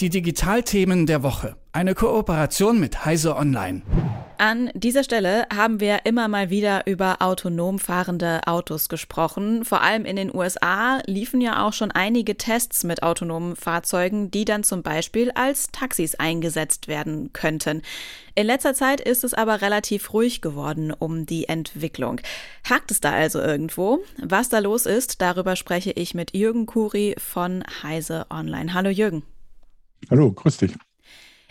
Die Digitalthemen der Woche. Eine Kooperation mit Heise Online. An dieser Stelle haben wir immer mal wieder über autonom fahrende Autos gesprochen. Vor allem in den USA liefen ja auch schon einige Tests mit autonomen Fahrzeugen, die dann zum Beispiel als Taxis eingesetzt werden könnten. In letzter Zeit ist es aber relativ ruhig geworden um die Entwicklung. Hakt es da also irgendwo? Was da los ist, darüber spreche ich mit Jürgen Kuri von Heise Online. Hallo Jürgen. Hallo, grüß dich.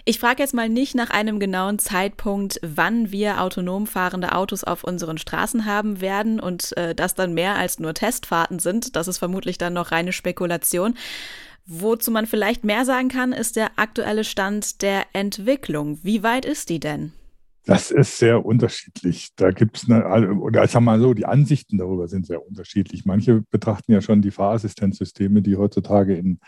Ich frage jetzt mal nicht nach einem genauen Zeitpunkt, wann wir autonom fahrende Autos auf unseren Straßen haben werden und äh, das dann mehr als nur Testfahrten sind. Das ist vermutlich dann noch reine Spekulation. Wozu man vielleicht mehr sagen kann, ist der aktuelle Stand der Entwicklung. Wie weit ist die denn? Das ist sehr unterschiedlich. Da gibt es, oder sagen wir mal so, die Ansichten darüber sind sehr unterschiedlich. Manche betrachten ja schon die Fahrassistenzsysteme, die heutzutage in,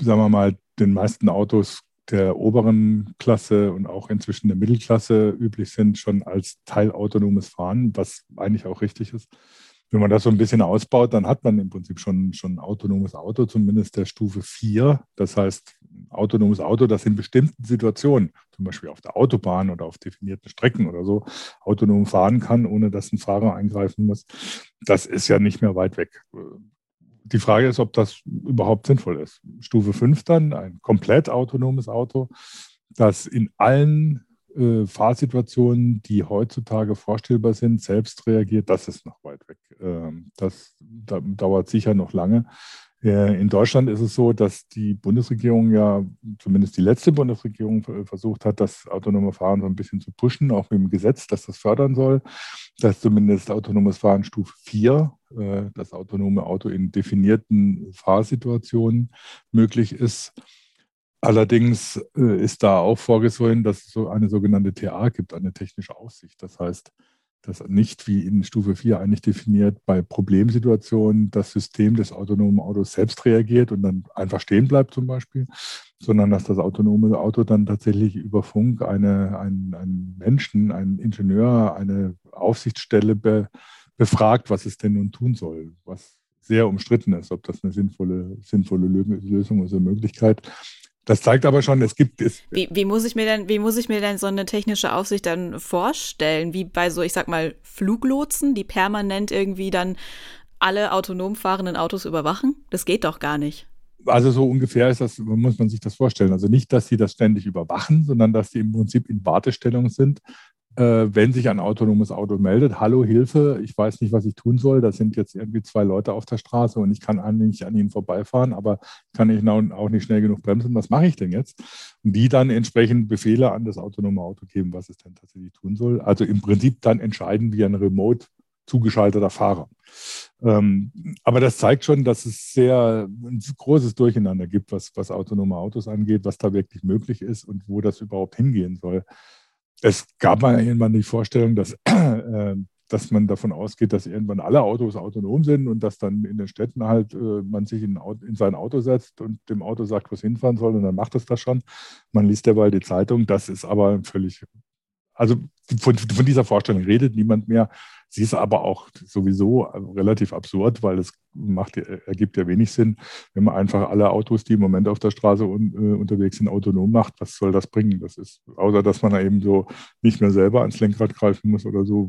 sagen wir mal, den meisten Autos der oberen Klasse und auch inzwischen der Mittelklasse üblich sind, schon als teilautonomes Fahren, was eigentlich auch richtig ist. Wenn man das so ein bisschen ausbaut, dann hat man im Prinzip schon, schon ein autonomes Auto, zumindest der Stufe 4. Das heißt, autonomes Auto, das in bestimmten Situationen, zum Beispiel auf der Autobahn oder auf definierten Strecken oder so, autonom fahren kann, ohne dass ein Fahrer eingreifen muss. Das ist ja nicht mehr weit weg die Frage ist, ob das überhaupt sinnvoll ist. Stufe 5 dann, ein komplett autonomes Auto, das in allen äh, Fahrsituationen, die heutzutage vorstellbar sind, selbst reagiert, das ist noch weit weg. Ähm, das da, dauert sicher noch lange. Äh, in Deutschland ist es so, dass die Bundesregierung ja, zumindest die letzte Bundesregierung, versucht hat, das autonome Fahren so ein bisschen zu pushen, auch mit dem Gesetz, dass das fördern soll, dass zumindest autonomes Fahren Stufe 4, äh, das autonome Auto in definierten Fahrsituationen möglich ist. Allerdings äh, ist da auch vorgesehen, dass es so eine sogenannte TA gibt, eine technische Aufsicht. Das heißt, dass nicht wie in Stufe 4 eigentlich definiert, bei Problemsituationen das System des autonomen Autos selbst reagiert und dann einfach stehen bleibt zum Beispiel, sondern dass das autonome Auto dann tatsächlich über Funk eine, einen, einen Menschen, einen Ingenieur, eine Aufsichtsstelle be, befragt, was es denn nun tun soll, was sehr umstritten ist, ob das eine sinnvolle, sinnvolle Lösung ist, eine Möglichkeit. Das zeigt aber schon, es gibt es. Wie, wie, muss ich mir denn, wie muss ich mir denn so eine technische Aufsicht dann vorstellen? Wie bei so, ich sag mal, Fluglotsen, die permanent irgendwie dann alle autonom fahrenden Autos überwachen? Das geht doch gar nicht. Also so ungefähr ist das, muss man sich das vorstellen. Also nicht, dass sie das ständig überwachen, sondern dass sie im Prinzip in Wartestellung sind, wenn sich ein autonomes Auto meldet, hallo, Hilfe, ich weiß nicht, was ich tun soll, da sind jetzt irgendwie zwei Leute auf der Straße und ich kann nicht an ihnen vorbeifahren, aber kann ich auch nicht schnell genug bremsen, was mache ich denn jetzt? Und die dann entsprechend Befehle an das autonome Auto geben, was es denn tatsächlich tun soll. Also im Prinzip dann entscheiden wie ein remote zugeschalteter Fahrer. Ähm, aber das zeigt schon, dass es sehr ein großes Durcheinander gibt, was, was autonome Autos angeht, was da wirklich möglich ist und wo das überhaupt hingehen soll es gab mal irgendwann die Vorstellung, dass, äh, dass man davon ausgeht, dass irgendwann alle Autos autonom sind und dass dann in den Städten halt äh, man sich in, in, sein Auto setzt und dem Auto sagt, wo es hinfahren soll und dann macht es das schon. Man liest derweil die Zeitung. Das ist aber völlig, also von, von dieser Vorstellung redet niemand mehr. Sie ist aber auch sowieso relativ absurd, weil es macht, ergibt ja wenig Sinn, wenn man einfach alle Autos, die im Moment auf der Straße un, äh, unterwegs sind, autonom macht. Was soll das bringen? Das ist, außer dass man da eben so nicht mehr selber ans Lenkrad greifen muss oder so,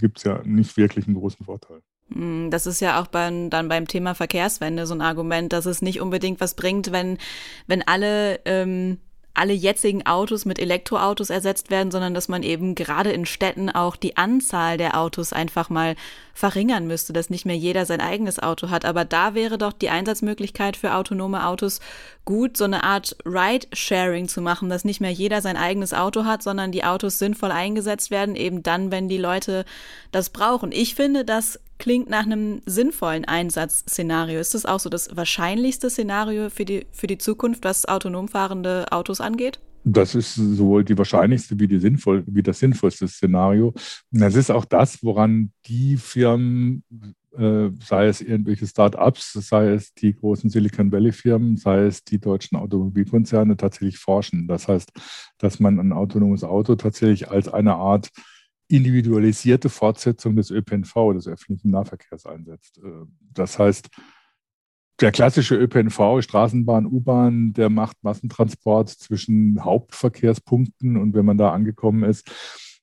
gibt es ja nicht wirklich einen großen Vorteil. Hm, das ist ja auch beim, dann beim Thema Verkehrswende so ein Argument, dass es nicht unbedingt was bringt, wenn, wenn alle ähm, alle jetzigen Autos mit Elektroautos ersetzt werden, sondern dass man eben gerade in Städten auch die Anzahl der Autos einfach mal verringern müsste, dass nicht mehr jeder sein eigenes Auto hat. Aber da wäre doch die Einsatzmöglichkeit für autonome Autos gut, so eine Art Ride-Sharing zu machen, dass nicht mehr jeder sein eigenes Auto hat, sondern die Autos sinnvoll eingesetzt werden, eben dann, wenn die Leute das brauchen. Ich finde, das klingt nach einem sinnvollen Einsatzszenario. Ist das auch so das wahrscheinlichste Szenario für die, für die Zukunft, was autonom fahrende Autos angeht? Das ist sowohl die wahrscheinlichste wie, die sinnvoll, wie das sinnvollste Szenario. Das ist auch das, woran die Firmen, äh, sei es irgendwelche Start-ups, sei es die großen Silicon Valley-Firmen, sei es die deutschen Automobilkonzerne tatsächlich forschen. Das heißt, dass man ein autonomes Auto tatsächlich als eine Art individualisierte Fortsetzung des ÖPNV, des öffentlichen Nahverkehrs einsetzt. Äh, das heißt, der klassische ÖPNV, Straßenbahn, U-Bahn, der macht Massentransport zwischen Hauptverkehrspunkten und wenn man da angekommen ist,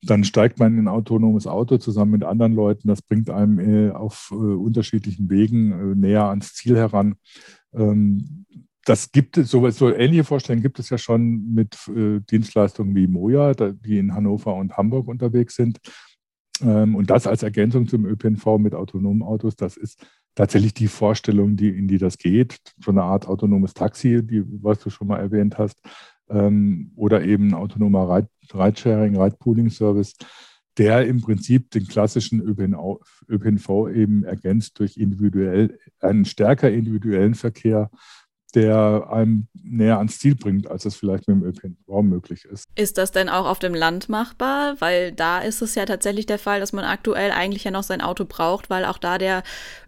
dann steigt man in ein autonomes Auto zusammen mit anderen Leuten. Das bringt einem äh, auf äh, unterschiedlichen Wegen äh, näher ans Ziel heran. Das gibt es, so, so ähnliche Vorstellungen gibt es ja schon mit äh, Dienstleistungen wie Moja, die in Hannover und Hamburg unterwegs sind. Ähm, und das als Ergänzung zum ÖPNV mit autonomen Autos, das ist tatsächlich die Vorstellung, die, in die das geht. So eine Art autonomes Taxi, die, was du schon mal erwähnt hast, ähm, oder eben ein autonomer Ride, Ridesharing, Ride-Pooling-Service, der im Prinzip den klassischen ÖPNV, ÖPNV eben ergänzt durch individuell, einen stärker individuellen Verkehr, der einem näher ans Ziel bringt, als es vielleicht mit dem ÖPNV möglich ist. Ist das denn auch auf dem Land machbar? Weil da ist es ja tatsächlich der Fall, dass man aktuell eigentlich ja noch sein Auto braucht, weil auch da der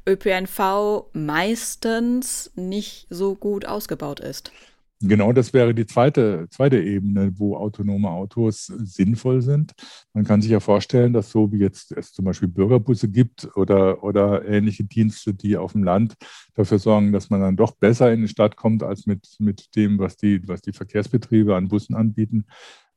ÖPNV meistens nicht so gut ausgebaut ist. Genau, das wäre die zweite, zweite Ebene, wo autonome Autos sinnvoll sind. Man kann sich ja vorstellen, dass so wie jetzt es zum Beispiel Bürgerbusse gibt oder, oder ähnliche Dienste, die auf dem Land dafür sorgen, dass man dann doch besser in die Stadt kommt als mit, mit dem, was die, was die Verkehrsbetriebe an Bussen anbieten,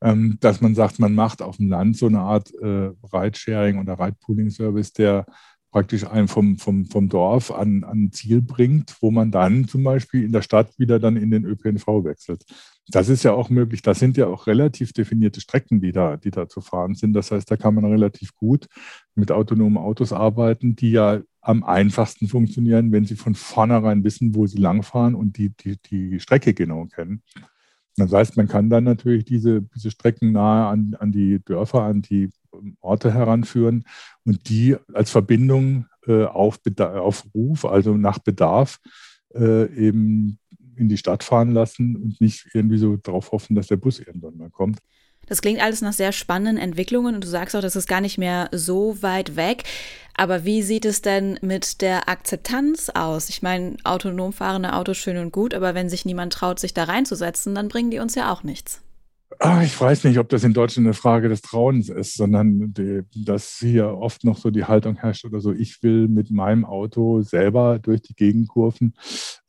ähm, dass man sagt, man macht auf dem Land so eine Art äh, Ridesharing oder Ride-Pooling-Service, der praktisch einen vom, vom, vom Dorf an, an Ziel bringt, wo man dann zum Beispiel in der Stadt wieder dann in den ÖPNV wechselt. Das ist ja auch möglich. Das sind ja auch relativ definierte Strecken, die da, die da zu fahren sind. Das heißt, da kann man relativ gut mit autonomen Autos arbeiten, die ja am einfachsten funktionieren, wenn sie von vornherein wissen, wo sie langfahren und die, die, die Strecke genau kennen. Das heißt, man kann dann natürlich diese, diese Strecken nahe an, an die Dörfer, an die Orte heranführen und die als Verbindung äh, auf, auf Ruf, also nach Bedarf, äh, eben in die Stadt fahren lassen und nicht irgendwie so darauf hoffen, dass der Bus irgendwann mal kommt. Das klingt alles nach sehr spannenden Entwicklungen und du sagst auch, das ist gar nicht mehr so weit weg. Aber wie sieht es denn mit der Akzeptanz aus? Ich meine, autonom fahrende Autos schön und gut, aber wenn sich niemand traut, sich da reinzusetzen, dann bringen die uns ja auch nichts. Ach, ich weiß nicht, ob das in Deutschland eine Frage des Trauens ist, sondern die, dass hier oft noch so die Haltung herrscht oder so, ich will mit meinem Auto selber durch die Gegend kurven,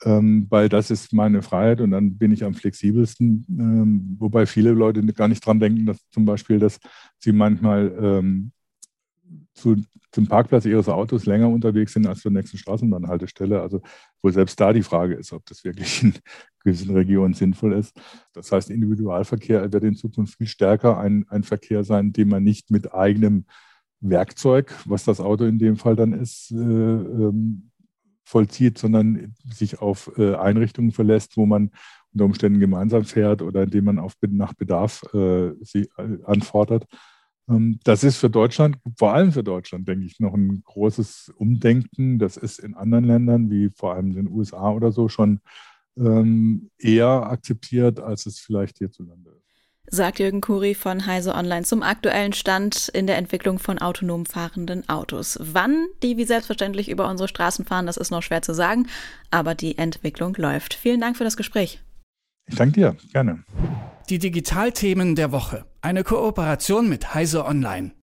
ähm, weil das ist meine Freiheit und dann bin ich am flexibelsten. Ähm, wobei viele Leute gar nicht dran denken, dass zum Beispiel, dass sie manchmal ähm, zu, zum Parkplatz ihres Autos länger unterwegs sind als zur nächsten Straßenbahnhaltestelle. Also wo selbst da die Frage ist, ob das wirklich in gewissen Regionen sinnvoll ist. Das heißt, Individualverkehr wird in Zukunft viel stärker ein, ein Verkehr sein, den man nicht mit eigenem Werkzeug, was das Auto in dem Fall dann ist, äh, ähm, vollzieht, sondern sich auf äh, Einrichtungen verlässt, wo man unter Umständen gemeinsam fährt oder indem man auf, nach Bedarf äh, sie äh, anfordert. Ähm, das ist für Deutschland, vor allem für Deutschland, denke ich, noch ein großes Umdenken. Das ist in anderen Ländern, wie vor allem den USA oder so, schon ähm, eher akzeptiert, als es vielleicht hierzulande ist. Sagt Jürgen Kuri von Heise Online zum aktuellen Stand in der Entwicklung von autonom fahrenden Autos. Wann die wie selbstverständlich über unsere Straßen fahren, das ist noch schwer zu sagen, aber die Entwicklung läuft. Vielen Dank für das Gespräch. Ich danke dir, gerne. Die Digitalthemen der Woche. Eine Kooperation mit Heise Online.